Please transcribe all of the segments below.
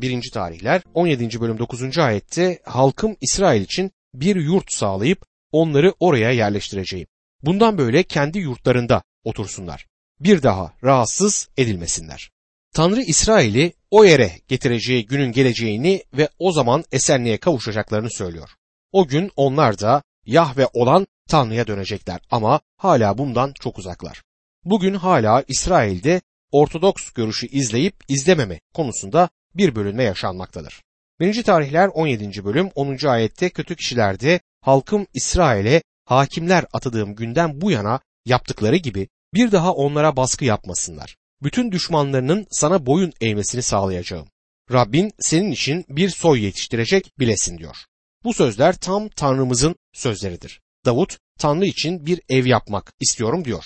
1. tarihler 17. bölüm 9. ayette halkım İsrail için bir yurt sağlayıp onları oraya yerleştireceğim. Bundan böyle kendi yurtlarında otursunlar. Bir daha rahatsız edilmesinler. Tanrı İsrail'i o yere getireceği günün geleceğini ve o zaman esenliğe kavuşacaklarını söylüyor. O gün onlar da Yahve olan Tanrı'ya dönecekler ama hala bundan çok uzaklar. Bugün hala İsrail'de Ortodoks görüşü izleyip izlememe konusunda bir bölünme yaşanmaktadır. 1. tarihler 17. bölüm 10. ayette kötü kişilerde halkım İsrail'e hakimler atadığım günden bu yana yaptıkları gibi bir daha onlara baskı yapmasınlar. Bütün düşmanlarının sana boyun eğmesini sağlayacağım. Rabbin senin için bir soy yetiştirecek bilesin diyor. Bu sözler tam Tanrımızın sözleridir. Davut Tanrı için bir ev yapmak istiyorum diyor.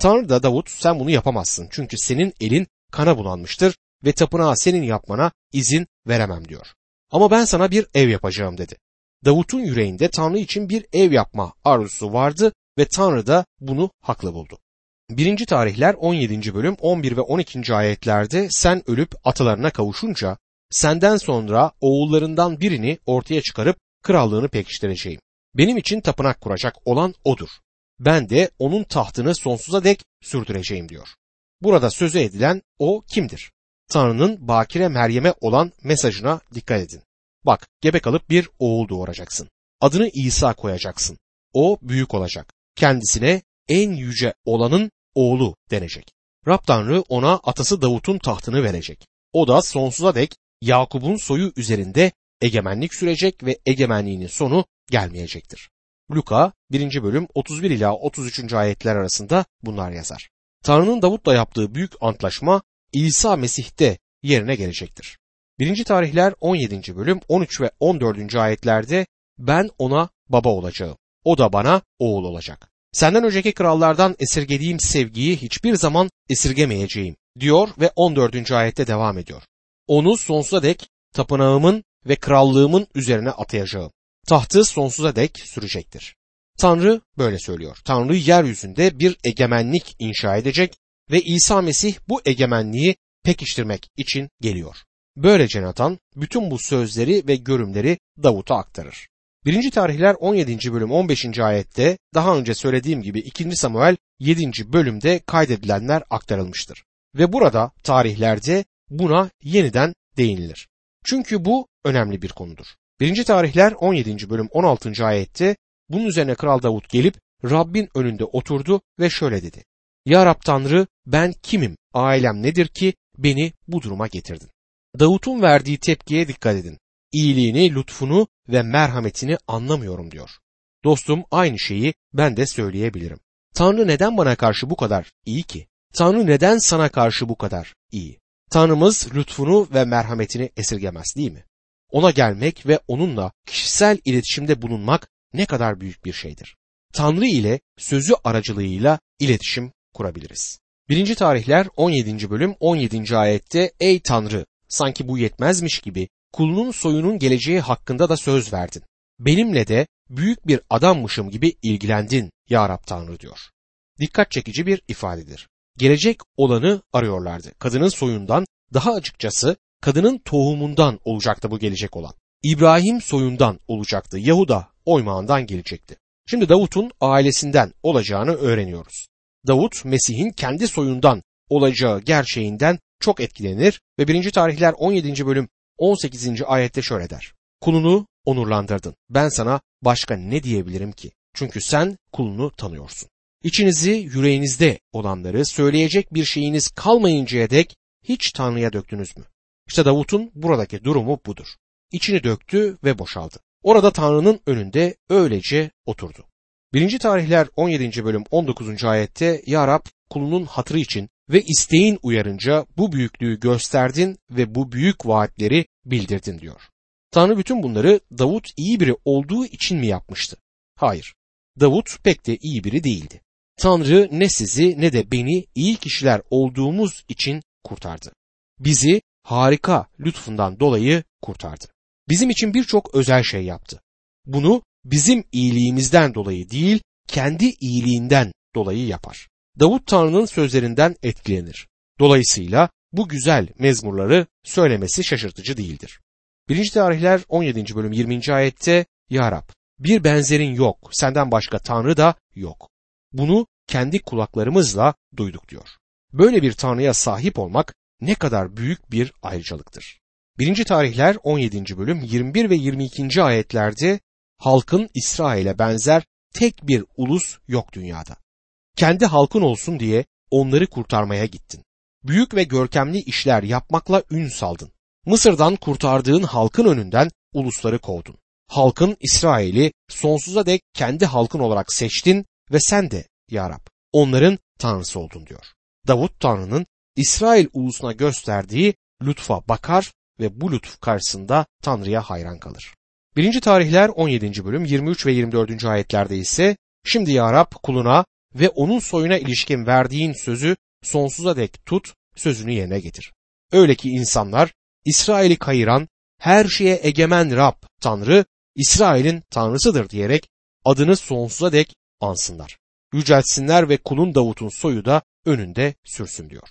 Tanrı da Davut sen bunu yapamazsın çünkü senin elin kana bulanmıştır ve tapınağı senin yapmana izin veremem diyor. Ama ben sana bir ev yapacağım dedi. Davut'un yüreğinde Tanrı için bir ev yapma arzusu vardı ve Tanrı da bunu haklı buldu. 1. tarihler 17. bölüm 11 ve 12. ayetlerde sen ölüp atalarına kavuşunca senden sonra oğullarından birini ortaya çıkarıp krallığını pekiştireceğim. Benim için tapınak kuracak olan odur. Ben de onun tahtını sonsuza dek sürdüreceğim diyor. Burada sözü edilen o kimdir? Tanrı'nın Bakire Meryem'e olan mesajına dikkat edin. Bak gebe kalıp bir oğul doğuracaksın. Adını İsa koyacaksın. O büyük olacak. Kendisine en yüce olanın oğlu denecek. Rab Tanrı ona atası Davut'un tahtını verecek. O da sonsuza dek Yakup'un soyu üzerinde egemenlik sürecek ve egemenliğinin sonu gelmeyecektir. Luka 1. bölüm 31 ila 33. ayetler arasında bunlar yazar. Tanrı'nın Davut'la yaptığı büyük antlaşma İsa Mesih'te yerine gelecektir. 1. tarihler 17. bölüm 13 ve 14. ayetlerde ben ona baba olacağım. O da bana oğul olacak. Senden önceki krallardan esirgediğim sevgiyi hiçbir zaman esirgemeyeceğim diyor ve 14. ayette devam ediyor. Onu sonsuza dek tapınağımın ve krallığımın üzerine atayacağım. Tahtı sonsuza dek sürecektir. Tanrı böyle söylüyor. Tanrı yeryüzünde bir egemenlik inşa edecek ve İsa Mesih bu egemenliği pekiştirmek için geliyor. Böylece Nathan bütün bu sözleri ve görümleri Davut'a aktarır. 1. tarihler 17. bölüm 15. ayette daha önce söylediğim gibi 2. Samuel 7. bölümde kaydedilenler aktarılmıştır. Ve burada tarihlerde buna yeniden değinilir. Çünkü bu önemli bir konudur. 1. tarihler 17. bölüm 16. ayette bunun üzerine Kral Davut gelip Rabbin önünde oturdu ve şöyle dedi. Ya Rab Tanrı ben kimim, ailem nedir ki beni bu duruma getirdin? Davut'un verdiği tepkiye dikkat edin. İyiliğini, lütfunu ve merhametini anlamıyorum diyor. Dostum aynı şeyi ben de söyleyebilirim. Tanrı neden bana karşı bu kadar iyi ki? Tanrı neden sana karşı bu kadar iyi? Tanrımız lütfunu ve merhametini esirgemez değil mi? Ona gelmek ve onunla kişisel iletişimde bulunmak ne kadar büyük bir şeydir. Tanrı ile sözü aracılığıyla iletişim kurabiliriz. 1. tarihler 17. bölüm 17. ayette Ey Tanrı sanki bu yetmezmiş gibi kulunun soyunun geleceği hakkında da söz verdin. Benimle de büyük bir adammışım gibi ilgilendin ya Rab Tanrı diyor. Dikkat çekici bir ifadedir. Gelecek olanı arıyorlardı. Kadının soyundan daha açıkçası kadının tohumundan olacaktı bu gelecek olan. İbrahim soyundan olacaktı. Yahuda oymağından gelecekti. Şimdi Davut'un ailesinden olacağını öğreniyoruz. Davut Mesih'in kendi soyundan olacağı gerçeğinden çok etkilenir ve 1. tarihler 17. bölüm 18. ayette şöyle der. Kulunu onurlandırdın. Ben sana başka ne diyebilirim ki? Çünkü sen kulunu tanıyorsun. İçinizi yüreğinizde olanları söyleyecek bir şeyiniz kalmayıncaya dek hiç Tanrı'ya döktünüz mü? İşte Davut'un buradaki durumu budur. İçini döktü ve boşaldı. Orada Tanrı'nın önünde öylece oturdu. 1. tarihler 17. bölüm 19. ayette Ya Rab kulunun hatırı için ve isteğin uyarınca bu büyüklüğü gösterdin ve bu büyük vaatleri bildirdin diyor. Tanrı bütün bunları Davut iyi biri olduğu için mi yapmıştı? Hayır. Davut pek de iyi biri değildi. Tanrı ne sizi ne de beni iyi kişiler olduğumuz için kurtardı. Bizi harika lütfundan dolayı kurtardı. Bizim için birçok özel şey yaptı. Bunu bizim iyiliğimizden dolayı değil, kendi iyiliğinden dolayı yapar. Davut Tanrı'nın sözlerinden etkilenir. Dolayısıyla bu güzel mezmurları söylemesi şaşırtıcı değildir. 1. tarihler 17. bölüm 20. ayette Ya Rab bir benzerin yok senden başka Tanrı da yok. Bunu kendi kulaklarımızla duyduk diyor. Böyle bir Tanrı'ya sahip olmak ne kadar büyük bir ayrıcalıktır. 1. tarihler 17. bölüm 21 ve 22. ayetlerde halkın İsrail'e benzer tek bir ulus yok dünyada. Kendi halkın olsun diye onları kurtarmaya gittin. Büyük ve görkemli işler yapmakla ün saldın. Mısır'dan kurtardığın halkın önünden ulusları kovdun. Halkın İsrail'i sonsuza dek kendi halkın olarak seçtin ve sen de ya Rab onların tanrısı oldun diyor. Davut Tanrı'nın İsrail ulusuna gösterdiği lütfa bakar ve bu lütuf karşısında Tanrı'ya hayran kalır. 1. tarihler 17. bölüm 23 ve 24. ayetlerde ise Şimdi ya Rab kuluna ve onun soyuna ilişkin verdiğin sözü sonsuza dek tut, sözünü yerine getir. Öyle ki insanlar İsrail'i kayıran, her şeye egemen Rab, Tanrı, İsrail'in Tanrısıdır diyerek adını sonsuza dek ansınlar. Yüceltsinler ve kulun Davut'un soyu da önünde sürsün diyor.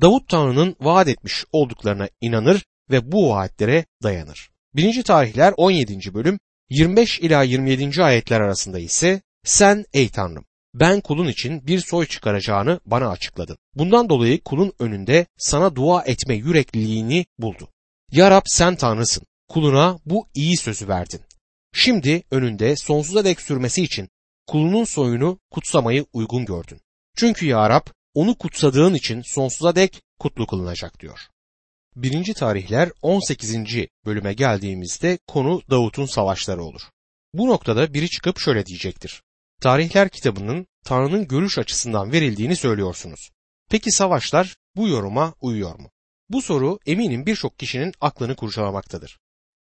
Davut Tanrı'nın vaat etmiş olduklarına inanır ve bu vaatlere dayanır. 1. tarihler 17. bölüm 25 ila 27. ayetler arasında ise sen ey Tanrım ben kulun için bir soy çıkaracağını bana açıkladın. Bundan dolayı kulun önünde sana dua etme yürekliliğini buldu. Ya Rab sen Tanrısın. Kuluna bu iyi sözü verdin. Şimdi önünde sonsuza dek sürmesi için kulunun soyunu kutsamayı uygun gördün. Çünkü Ya Rab onu kutsadığın için sonsuza dek kutlu kılınacak diyor. 1. tarihler 18. bölüme geldiğimizde konu Davut'un savaşları olur. Bu noktada biri çıkıp şöyle diyecektir. Tarihler kitabının Tanrı'nın görüş açısından verildiğini söylüyorsunuz. Peki savaşlar bu yoruma uyuyor mu? Bu soru eminim birçok kişinin aklını kurcalamaktadır.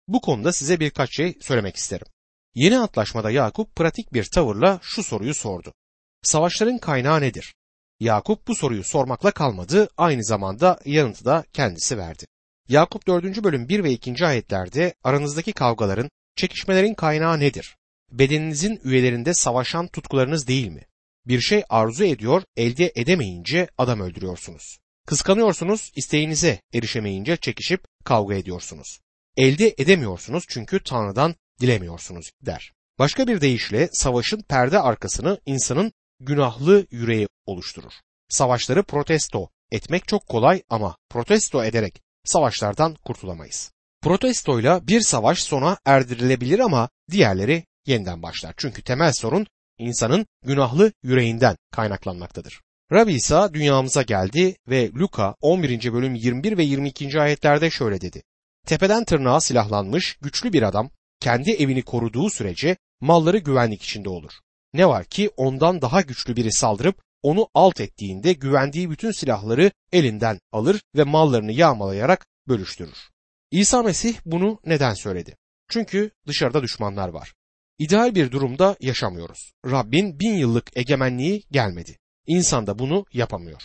Bu konuda size birkaç şey söylemek isterim. Yeni antlaşmada Yakup pratik bir tavırla şu soruyu sordu. Savaşların kaynağı nedir? Yakup bu soruyu sormakla kalmadı, aynı zamanda yanıtı da kendisi verdi. Yakup 4. bölüm 1 ve 2. ayetlerde aranızdaki kavgaların, çekişmelerin kaynağı nedir? Bedeninizin üyelerinde savaşan tutkularınız değil mi? Bir şey arzu ediyor, elde edemeyince adam öldürüyorsunuz. Kıskanıyorsunuz, isteğinize erişemeyince çekişip kavga ediyorsunuz. Elde edemiyorsunuz çünkü Tanrı'dan dilemiyorsunuz der. Başka bir deyişle savaşın perde arkasını insanın günahlı yüreği oluşturur. Savaşları protesto etmek çok kolay ama protesto ederek savaşlardan kurtulamayız. Protestoyla bir savaş sona erdirilebilir ama diğerleri yeniden başlar. Çünkü temel sorun insanın günahlı yüreğinden kaynaklanmaktadır. Rabbi İsa dünyamıza geldi ve Luka 11. bölüm 21 ve 22. ayetlerde şöyle dedi. Tepeden tırnağa silahlanmış güçlü bir adam kendi evini koruduğu sürece malları güvenlik içinde olur. Ne var ki ondan daha güçlü biri saldırıp onu alt ettiğinde güvendiği bütün silahları elinden alır ve mallarını yağmalayarak bölüştürür. İsa Mesih bunu neden söyledi? Çünkü dışarıda düşmanlar var. İdeal bir durumda yaşamıyoruz. Rabbin bin yıllık egemenliği gelmedi. İnsan da bunu yapamıyor.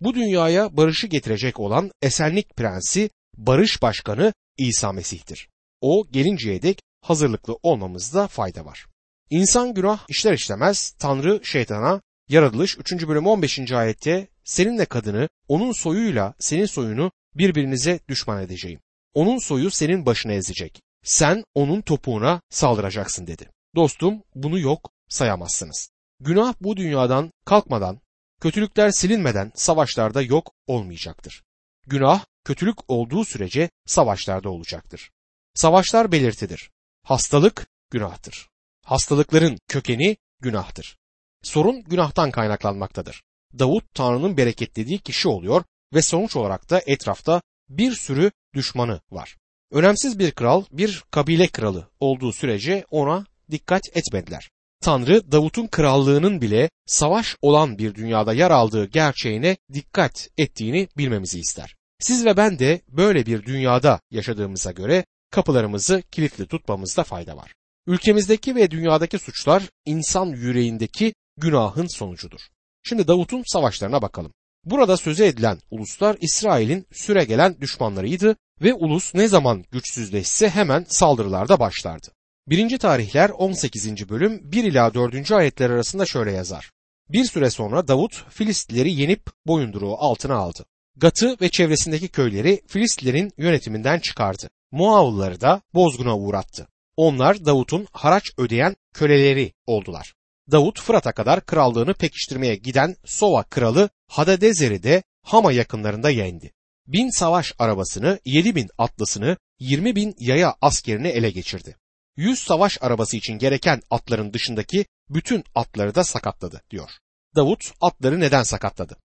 Bu dünyaya barışı getirecek olan esenlik prensi, barış başkanı İsa Mesih'tir. O gelinceye dek hazırlıklı olmamızda fayda var. İnsan günah işler işlemez Tanrı şeytana yaratılış 3. bölüm 15. ayette seninle kadını onun soyuyla senin soyunu birbirinize düşman edeceğim. Onun soyu senin başına ezecek. Sen onun topuğuna saldıracaksın dedi. Dostum bunu yok sayamazsınız. Günah bu dünyadan kalkmadan, kötülükler silinmeden savaşlarda yok olmayacaktır. Günah kötülük olduğu sürece savaşlarda olacaktır. Savaşlar belirtidir. Hastalık günahtır. Hastalıkların kökeni günahtır. Sorun günahtan kaynaklanmaktadır. Davut Tanrı'nın bereketlediği kişi oluyor ve sonuç olarak da etrafta bir sürü düşmanı var. Önemsiz bir kral, bir kabile kralı olduğu sürece ona dikkat etmediler. Tanrı Davut'un krallığının bile savaş olan bir dünyada yer aldığı gerçeğine dikkat ettiğini bilmemizi ister. Siz ve ben de böyle bir dünyada yaşadığımıza göre kapılarımızı kilitli tutmamızda fayda var. Ülkemizdeki ve dünyadaki suçlar insan yüreğindeki günahın sonucudur. Şimdi Davut'un savaşlarına bakalım. Burada sözü edilen uluslar İsrail'in süre gelen düşmanlarıydı ve ulus ne zaman güçsüzleşse hemen saldırılarda başlardı. 1. tarihler 18. bölüm 1 ila 4. ayetler arasında şöyle yazar. Bir süre sonra Davut Filistlileri yenip boyunduruğu altına aldı. Gat'ı ve çevresindeki köyleri Filistlerin yönetiminden çıkardı. Moavlıları da bozguna uğrattı. Onlar Davut'un haraç ödeyen köleleri oldular. Davut Fırat'a kadar krallığını pekiştirmeye giden Sova kralı Hadadezer'i de Hama yakınlarında yendi. Bin savaş arabasını, yedi bin atlısını, yirmi bin yaya askerini ele geçirdi. Yüz savaş arabası için gereken atların dışındaki bütün atları da sakatladı diyor. Davut atları neden sakatladı?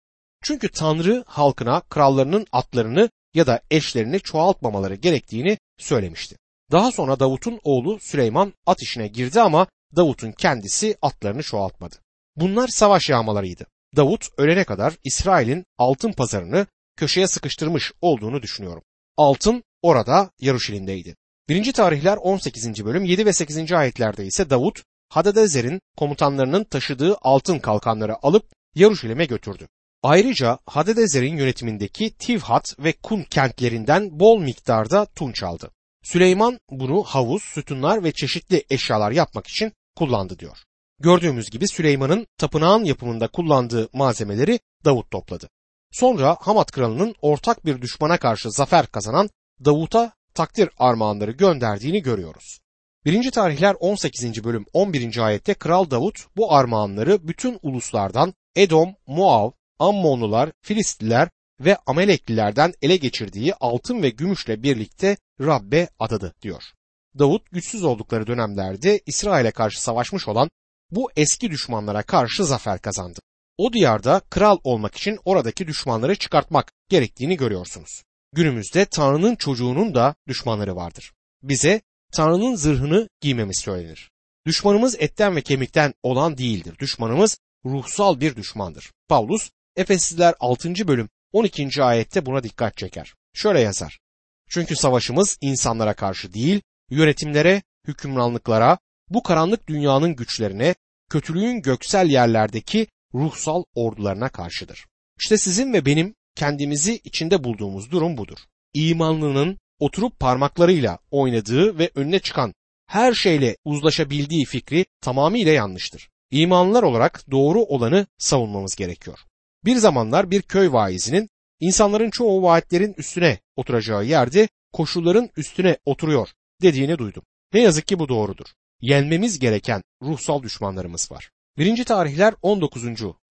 Çünkü Tanrı halkına krallarının atlarını ya da eşlerini çoğaltmamaları gerektiğini söylemişti. Daha sonra Davut'un oğlu Süleyman at işine girdi ama Davut'un kendisi atlarını çoğaltmadı. Bunlar savaş yağmalarıydı. Davut ölene kadar İsrail'in altın pazarını köşeye sıkıştırmış olduğunu düşünüyorum. Altın orada Yaruşilim'deydi. 1. tarihler 18. bölüm 7 ve 8. ayetlerde ise Davut Hadadezer'in komutanlarının taşıdığı altın kalkanları alıp Yaruşilim'e götürdü. Ayrıca Hadadezer'in yönetimindeki Tivhat ve Kun kentlerinden bol miktarda tunç aldı. Süleyman bunu havuz, sütunlar ve çeşitli eşyalar yapmak için kullandı diyor. Gördüğümüz gibi Süleyman'ın tapınağın yapımında kullandığı malzemeleri Davut topladı. Sonra Hamat kralının ortak bir düşmana karşı zafer kazanan Davut'a takdir armağanları gönderdiğini görüyoruz. 1. tarihler 18. bölüm 11. ayette Kral Davut bu armağanları bütün uluslardan Edom, Moav, Ammonlular, Filistliler ve Ameleklilerden ele geçirdiği altın ve gümüşle birlikte Rabbe adadı diyor. Davut güçsüz oldukları dönemlerde İsrail'e karşı savaşmış olan bu eski düşmanlara karşı zafer kazandı. O diyarda kral olmak için oradaki düşmanları çıkartmak gerektiğini görüyorsunuz. Günümüzde Tanrı'nın çocuğunun da düşmanları vardır. Bize Tanrı'nın zırhını giymemiz söylenir. Düşmanımız etten ve kemikten olan değildir. Düşmanımız ruhsal bir düşmandır. Paulus Efesliler 6. bölüm 12. ayette buna dikkat çeker. Şöyle yazar. Çünkü savaşımız insanlara karşı değil, yönetimlere, hükümranlıklara, bu karanlık dünyanın güçlerine, kötülüğün göksel yerlerdeki ruhsal ordularına karşıdır. İşte sizin ve benim kendimizi içinde bulduğumuz durum budur. İmanlının oturup parmaklarıyla oynadığı ve önüne çıkan her şeyle uzlaşabildiği fikri tamamıyla yanlıştır. İmanlılar olarak doğru olanı savunmamız gerekiyor. Bir zamanlar bir köy vaizinin insanların çoğu vaatlerin üstüne oturacağı yerde koşulların üstüne oturuyor dediğini duydum. Ne yazık ki bu doğrudur. Yenmemiz gereken ruhsal düşmanlarımız var. 1. tarihler 19.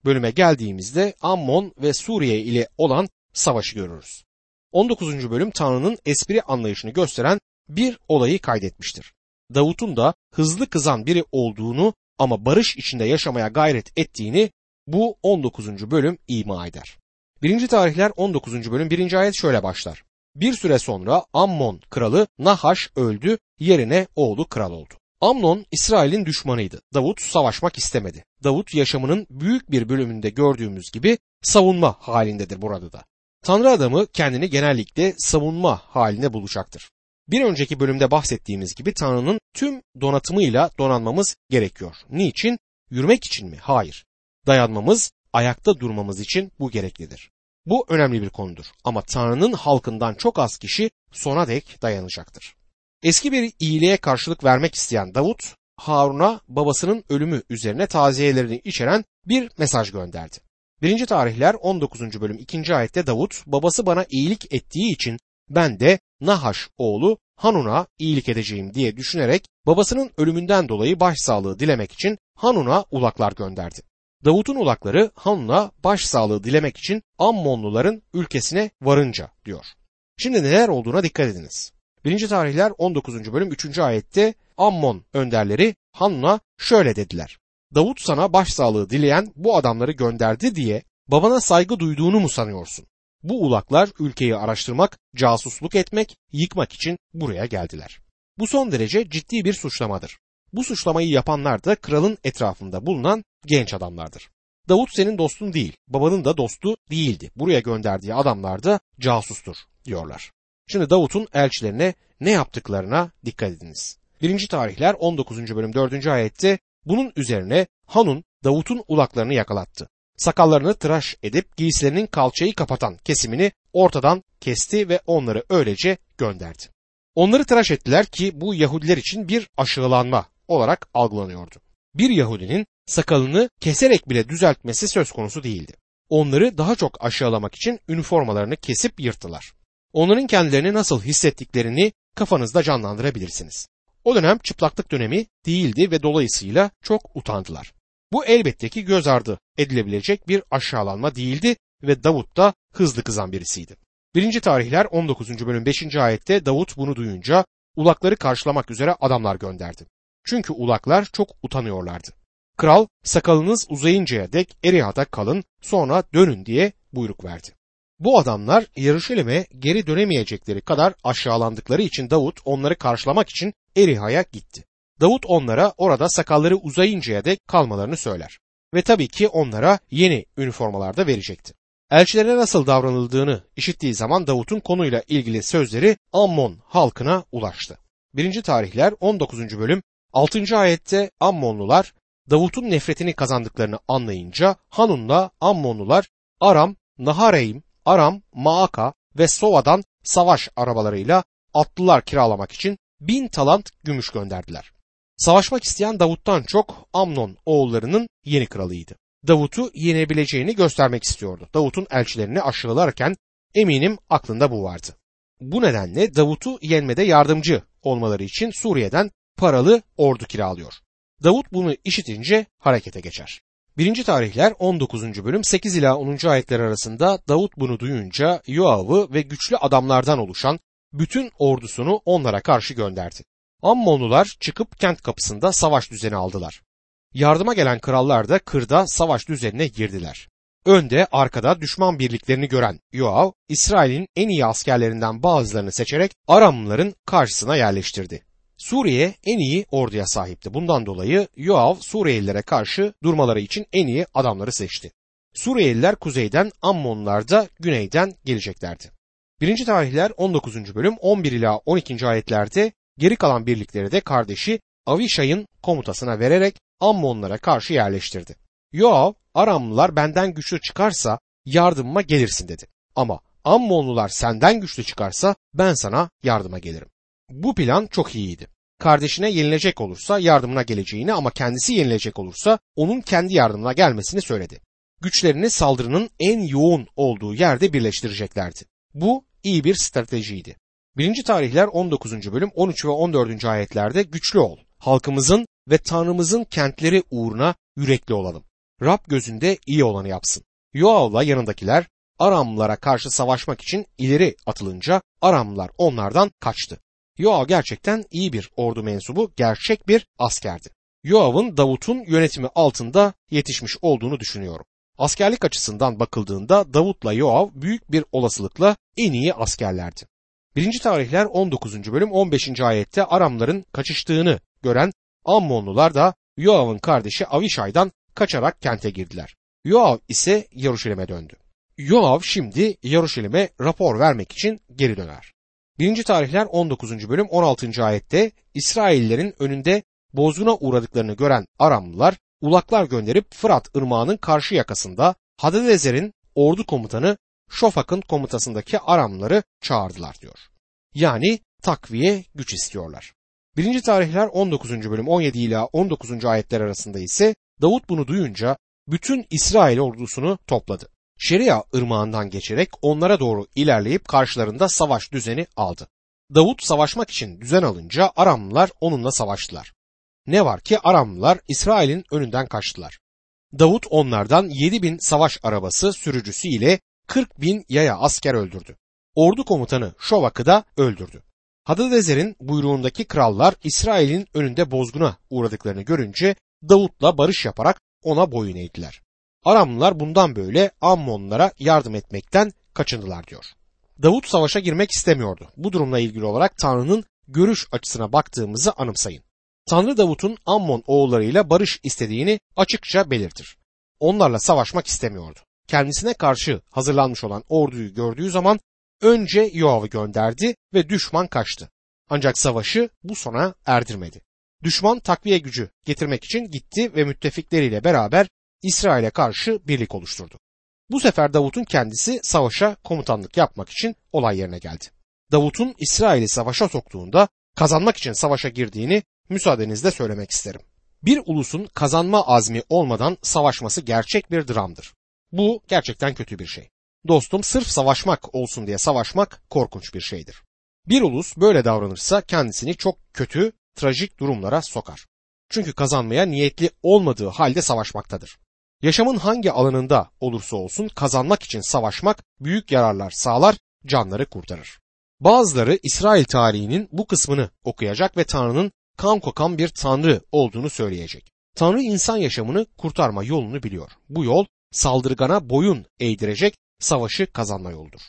bölüme geldiğimizde Ammon ve Suriye ile olan savaşı görürüz. 19. bölüm Tanrı'nın espri anlayışını gösteren bir olayı kaydetmiştir. Davut'un da hızlı kızan biri olduğunu ama barış içinde yaşamaya gayret ettiğini bu 19. bölüm ima eder. 1. tarihler 19. bölüm 1. ayet şöyle başlar. Bir süre sonra Ammon kralı Nahaş öldü, yerine oğlu kral oldu. Amnon İsrail'in düşmanıydı. Davut savaşmak istemedi. Davut yaşamının büyük bir bölümünde gördüğümüz gibi savunma halindedir burada da. Tanrı adamı kendini genellikle savunma haline bulacaktır. Bir önceki bölümde bahsettiğimiz gibi Tanrı'nın tüm donatımıyla donanmamız gerekiyor. Niçin? Yürümek için mi? Hayır. Dayanmamız, ayakta durmamız için bu gereklidir. Bu önemli bir konudur ama Tanrı'nın halkından çok az kişi sona dek dayanacaktır. Eski bir iyiliğe karşılık vermek isteyen Davut, Harun'a babasının ölümü üzerine taziyelerini içeren bir mesaj gönderdi. 1. tarihler 19. bölüm 2. ayette Davut, babası bana iyilik ettiği için ben de Nahaş oğlu Hanun'a iyilik edeceğim diye düşünerek babasının ölümünden dolayı başsağlığı dilemek için Hanun'a ulaklar gönderdi. Davut'un ulakları Hanun'a başsağlığı dilemek için Ammonluların ülkesine varınca diyor. Şimdi neler olduğuna dikkat ediniz. 1. tarihler 19. bölüm 3. ayette Ammon önderleri Hanun'a şöyle dediler. Davut sana başsağlığı dileyen bu adamları gönderdi diye babana saygı duyduğunu mu sanıyorsun? Bu ulaklar ülkeyi araştırmak, casusluk etmek, yıkmak için buraya geldiler. Bu son derece ciddi bir suçlamadır. Bu suçlamayı yapanlar da kralın etrafında bulunan genç adamlardır. Davut senin dostun değil, babanın da dostu değildi. Buraya gönderdiği adamlar da casustur diyorlar. Şimdi Davut'un elçilerine ne yaptıklarına dikkat ediniz. 1. tarihler 19. bölüm 4. ayette bunun üzerine Hanun Davut'un ulaklarını yakalattı. Sakallarını tıraş edip giysilerinin kalçayı kapatan kesimini ortadan kesti ve onları öylece gönderdi. Onları tıraş ettiler ki bu Yahudiler için bir aşağılanma olarak algılanıyordu. Bir Yahudinin sakalını keserek bile düzeltmesi söz konusu değildi. onları daha çok aşağılamak için üniformalarını kesip yırttılar. Onların kendilerini nasıl hissettiklerini kafanızda canlandırabilirsiniz. O dönem çıplaklık dönemi değildi ve dolayısıyla çok utandılar. Bu elbette ki göz ardı edilebilecek bir aşağılanma değildi ve Davut da hızlı kızan birisiydi. 1. tarihler 19. bölüm 5. ayette Davut bunu duyunca ulakları karşılamak üzere adamlar gönderdi. Çünkü ulaklar çok utanıyorlardı. Kral sakalınız uzayıncaya dek Eriha'da kalın sonra dönün diye buyruk verdi. Bu adamlar Yarışilim'e geri dönemeyecekleri kadar aşağılandıkları için Davut onları karşılamak için Eriha'ya gitti. Davut onlara orada sakalları uzayıncaya dek kalmalarını söyler. Ve tabii ki onlara yeni üniformalarda verecekti. Elçilere nasıl davranıldığını işittiği zaman Davut'un konuyla ilgili sözleri Ammon halkına ulaştı. 1. tarihler 19. bölüm 6. ayette Ammonlular Davut'un nefretini kazandıklarını anlayınca Hanun'la Ammonlular Aram, Nahareim, Aram, Maaka ve Sova'dan savaş arabalarıyla atlılar kiralamak için bin talant gümüş gönderdiler. Savaşmak isteyen Davut'tan çok Amnon oğullarının yeni kralıydı. Davut'u yenebileceğini göstermek istiyordu. Davut'un elçilerini aşağılarken eminim aklında bu vardı. Bu nedenle Davut'u yenmede yardımcı olmaları için Suriye'den paralı ordu kiralıyor. Davut bunu işitince harekete geçer. 1. tarihler 19. bölüm 8 ila 10. ayetler arasında Davut bunu duyunca Yoav'ı ve güçlü adamlardan oluşan bütün ordusunu onlara karşı gönderdi. Ammonlular çıkıp kent kapısında savaş düzeni aldılar. Yardıma gelen krallar da kırda savaş düzenine girdiler. Önde arkada düşman birliklerini gören Yoav, İsrail'in en iyi askerlerinden bazılarını seçerek Aramlıların karşısına yerleştirdi. Suriye en iyi orduya sahipti. Bundan dolayı Yoav Suriyelilere karşı durmaları için en iyi adamları seçti. Suriyeliler kuzeyden, Ammonlar da güneyden geleceklerdi. 1. tarihler 19. bölüm 11 ila 12. ayetlerde geri kalan birlikleri de kardeşi Avişay'ın komutasına vererek Ammonlara karşı yerleştirdi. Yoav, Aramlılar benden güçlü çıkarsa yardımıma gelirsin dedi. Ama Ammonlular senden güçlü çıkarsa ben sana yardıma gelirim. Bu plan çok iyiydi. Kardeşine yenilecek olursa yardımına geleceğini ama kendisi yenilecek olursa onun kendi yardımına gelmesini söyledi. Güçlerini saldırının en yoğun olduğu yerde birleştireceklerdi. Bu iyi bir stratejiydi. 1. tarihler 19. bölüm 13 ve 14. ayetlerde güçlü ol. Halkımızın ve Tanrımızın kentleri uğruna yürekli olalım. Rab gözünde iyi olanı yapsın. Yoav'la yanındakiler Aramlılara karşı savaşmak için ileri atılınca Aramlılar onlardan kaçtı. Yoav gerçekten iyi bir ordu mensubu, gerçek bir askerdi. Yoav'ın Davut'un yönetimi altında yetişmiş olduğunu düşünüyorum. Askerlik açısından bakıldığında Davut'la Yoav büyük bir olasılıkla en iyi askerlerdi. 1. tarihler 19. bölüm 15. ayette Aramların kaçıştığını gören Ammonlular da Yoav'ın kardeşi Avişay'dan kaçarak kente girdiler. Yoav ise Yaruşilim'e döndü. Yoav şimdi Yaruşilim'e rapor vermek için geri döner. 1. tarihler 19. bölüm 16. ayette İsraillerin önünde bozguna uğradıklarını gören Aramlılar ulaklar gönderip Fırat ırmağının karşı yakasında Hadadezer'in ordu komutanı Şofak'ın komutasındaki Aramlıları çağırdılar diyor. Yani takviye güç istiyorlar. 1. tarihler 19. bölüm 17 ila 19. ayetler arasında ise Davut bunu duyunca bütün İsrail ordusunu topladı. Şeria ırmağından geçerek onlara doğru ilerleyip karşılarında savaş düzeni aldı. Davut savaşmak için düzen alınca Aramlılar onunla savaştılar. Ne var ki Aramlılar İsrail'in önünden kaçtılar. Davut onlardan 7 bin savaş arabası sürücüsü ile 40 bin yaya asker öldürdü. Ordu komutanı Şovak'ı da öldürdü. Hadadezer'in buyruğundaki krallar İsrail'in önünde bozguna uğradıklarını görünce Davut'la barış yaparak ona boyun eğdiler. Aramlılar bundan böyle Ammonlara yardım etmekten kaçındılar diyor. Davut savaşa girmek istemiyordu. Bu durumla ilgili olarak Tanrı'nın görüş açısına baktığımızı anımsayın. Tanrı Davut'un Ammon oğullarıyla barış istediğini açıkça belirtir. Onlarla savaşmak istemiyordu. Kendisine karşı hazırlanmış olan orduyu gördüğü zaman önce Yoav'ı gönderdi ve düşman kaçtı. Ancak savaşı bu sona erdirmedi. Düşman takviye gücü getirmek için gitti ve müttefikleriyle beraber İsrail'e karşı birlik oluşturdu. Bu sefer Davut'un kendisi savaşa komutanlık yapmak için olay yerine geldi. Davut'un İsrail'i savaşa soktuğunda kazanmak için savaşa girdiğini müsaadenizle söylemek isterim. Bir ulusun kazanma azmi olmadan savaşması gerçek bir dramdır. Bu gerçekten kötü bir şey. Dostum sırf savaşmak olsun diye savaşmak korkunç bir şeydir. Bir ulus böyle davranırsa kendisini çok kötü, trajik durumlara sokar. Çünkü kazanmaya niyetli olmadığı halde savaşmaktadır. Yaşamın hangi alanında olursa olsun kazanmak için savaşmak büyük yararlar sağlar, canları kurtarır. Bazıları İsrail tarihinin bu kısmını okuyacak ve Tanrı'nın kan kokan bir Tanrı olduğunu söyleyecek. Tanrı insan yaşamını kurtarma yolunu biliyor. Bu yol saldırgana boyun eğdirecek savaşı kazanma yoludur.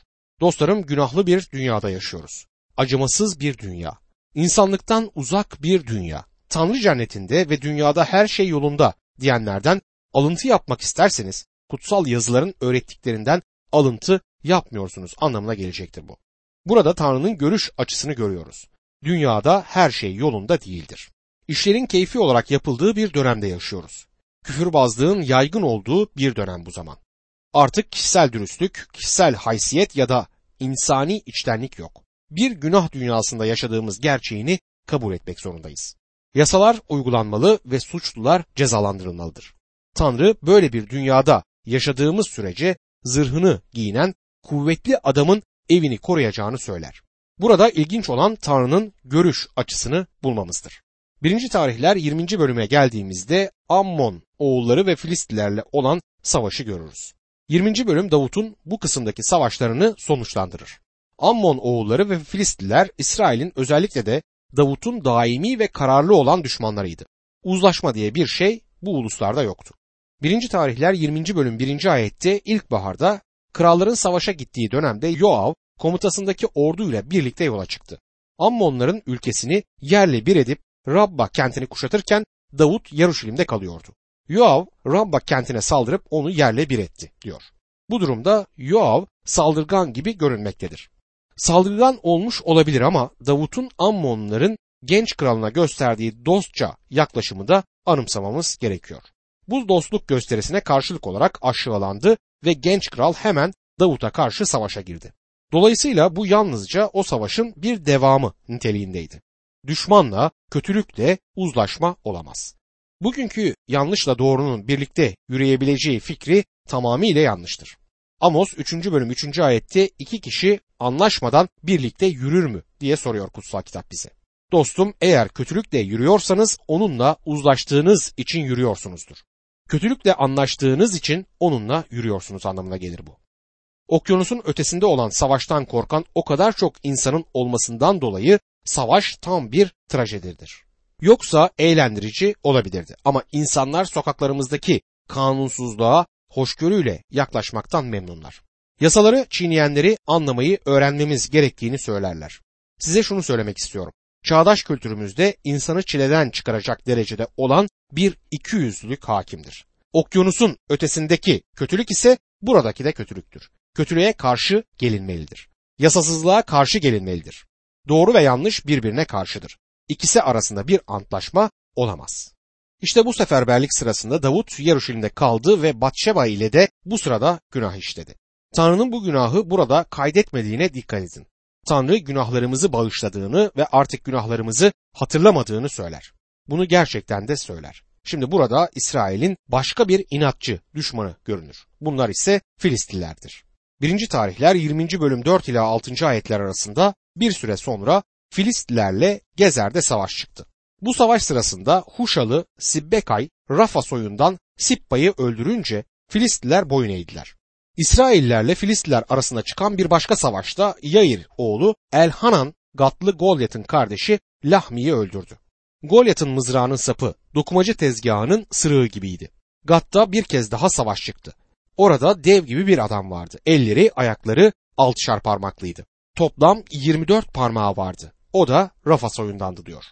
Dostlarım günahlı bir dünyada yaşıyoruz. Acımasız bir dünya. İnsanlıktan uzak bir dünya. Tanrı cennetinde ve dünyada her şey yolunda diyenlerden alıntı yapmak isterseniz kutsal yazıların öğrettiklerinden alıntı yapmıyorsunuz anlamına gelecektir bu. Burada Tanrı'nın görüş açısını görüyoruz. Dünyada her şey yolunda değildir. İşlerin keyfi olarak yapıldığı bir dönemde yaşıyoruz. Küfürbazlığın yaygın olduğu bir dönem bu zaman. Artık kişisel dürüstlük, kişisel haysiyet ya da insani içtenlik yok. Bir günah dünyasında yaşadığımız gerçeğini kabul etmek zorundayız. Yasalar uygulanmalı ve suçlular cezalandırılmalıdır. Tanrı böyle bir dünyada yaşadığımız sürece zırhını giyinen kuvvetli adamın evini koruyacağını söyler. Burada ilginç olan Tanrı'nın görüş açısını bulmamızdır. Birinci tarihler 20. bölüme geldiğimizde Ammon oğulları ve Filistlilerle olan savaşı görürüz. 20. bölüm Davut'un bu kısımdaki savaşlarını sonuçlandırır. Ammon oğulları ve Filistliler İsrail'in özellikle de Davut'un daimi ve kararlı olan düşmanlarıydı. Uzlaşma diye bir şey bu uluslarda yoktu. 1. tarihler 20. bölüm 1. ayette ilkbaharda kralların savaşa gittiği dönemde Yoav komutasındaki orduyla birlikte yola çıktı. Ammonların ülkesini yerle bir edip Rabba kentini kuşatırken Davut Yaruşilim'de kalıyordu. Yoav Rabba kentine saldırıp onu yerle bir etti diyor. Bu durumda Yoav saldırgan gibi görünmektedir. Saldırgan olmuş olabilir ama Davut'un Ammonların genç kralına gösterdiği dostça yaklaşımı da anımsamamız gerekiyor. Bu dostluk gösterisine karşılık olarak aşağılandı ve genç kral hemen Davut'a karşı savaşa girdi. Dolayısıyla bu yalnızca o savaşın bir devamı niteliğindeydi. Düşmanla, kötülükle uzlaşma olamaz. Bugünkü yanlışla doğrunun birlikte yürüyebileceği fikri tamamıyla yanlıştır. Amos 3. bölüm 3. ayette iki kişi anlaşmadan birlikte yürür mü diye soruyor kutsal kitap bize. Dostum eğer kötülükle yürüyorsanız onunla uzlaştığınız için yürüyorsunuzdur. Kötülükle anlaştığınız için onunla yürüyorsunuz anlamına gelir bu. Okyanusun ötesinde olan savaştan korkan o kadar çok insanın olmasından dolayı savaş tam bir trajedidir. Yoksa eğlendirici olabilirdi ama insanlar sokaklarımızdaki kanunsuzluğa hoşgörüyle yaklaşmaktan memnunlar. Yasaları çiğneyenleri anlamayı öğrenmemiz gerektiğini söylerler. Size şunu söylemek istiyorum. Çağdaş kültürümüzde insanı çileden çıkaracak derecede olan bir ikiyüzlülük hakimdir. Okyanusun ötesindeki kötülük ise buradaki de kötülüktür. Kötülüğe karşı gelinmelidir. Yasasızlığa karşı gelinmelidir. Doğru ve yanlış birbirine karşıdır. İkisi arasında bir antlaşma olamaz. İşte bu seferberlik sırasında Davut Yaruşilim'de kaldı ve Batşeba ile de bu sırada günah işledi. Tanrı'nın bu günahı burada kaydetmediğine dikkat edin. Tanrı günahlarımızı bağışladığını ve artık günahlarımızı hatırlamadığını söyler. Bunu gerçekten de söyler. Şimdi burada İsrail'in başka bir inatçı düşmanı görünür. Bunlar ise Filistlilerdir. 1. tarihler 20. bölüm 4 ila 6. ayetler arasında bir süre sonra Filistlilerle Gezer'de savaş çıktı. Bu savaş sırasında Huşalı Sibbekay Rafa soyundan Sippa'yı öldürünce Filistliler boyun eğdiler. İsraillerle Filistliler arasında çıkan bir başka savaşta Yair oğlu Elhanan Gatlı Golyat'ın kardeşi Lahmi'yi öldürdü. Golyat'ın mızrağının sapı dokumacı tezgahının sırığı gibiydi. Gat'ta bir kez daha savaş çıktı. Orada dev gibi bir adam vardı. Elleri, ayakları altışar parmaklıydı. Toplam 24 parmağı vardı. O da Rafa soyundandı diyor.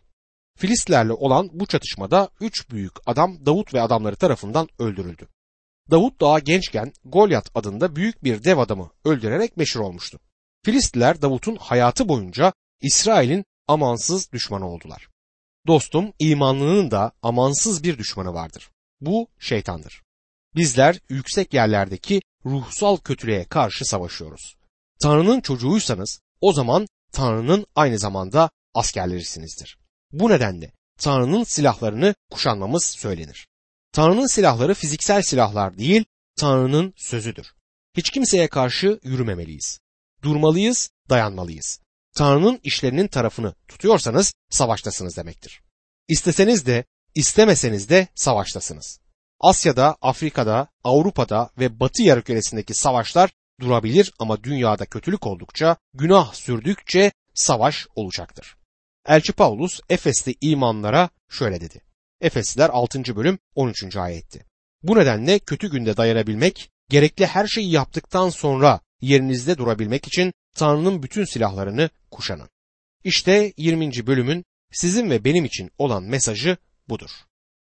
Filistlerle olan bu çatışmada üç büyük adam Davut ve adamları tarafından öldürüldü. Davut daha gençken Golyat adında büyük bir dev adamı öldürerek meşhur olmuştu. Filistliler Davut'un hayatı boyunca İsrail'in amansız düşmanı oldular. Dostum imanlının da amansız bir düşmanı vardır. Bu şeytandır. Bizler yüksek yerlerdeki ruhsal kötülüğe karşı savaşıyoruz. Tanrı'nın çocuğuysanız o zaman Tanrı'nın aynı zamanda askerlerisinizdir. Bu nedenle Tanrı'nın silahlarını kuşanmamız söylenir. Tanrı'nın silahları fiziksel silahlar değil, Tanrı'nın sözüdür. Hiç kimseye karşı yürümemeliyiz. Durmalıyız, dayanmalıyız. Tanrı'nın işlerinin tarafını tutuyorsanız savaştasınız demektir. İsteseniz de, istemeseniz de savaştasınız. Asya'da, Afrika'da, Avrupa'da ve Batı yarımküresindeki savaşlar durabilir ama dünyada kötülük oldukça, günah sürdükçe savaş olacaktır. Elçi Paulus Efes'te imanlara şöyle dedi. Efesliler 6. bölüm 13. ayetti. Bu nedenle kötü günde dayanabilmek, gerekli her şeyi yaptıktan sonra yerinizde durabilmek için Tanrı'nın bütün silahlarını kuşanın. İşte 20. bölümün sizin ve benim için olan mesajı budur.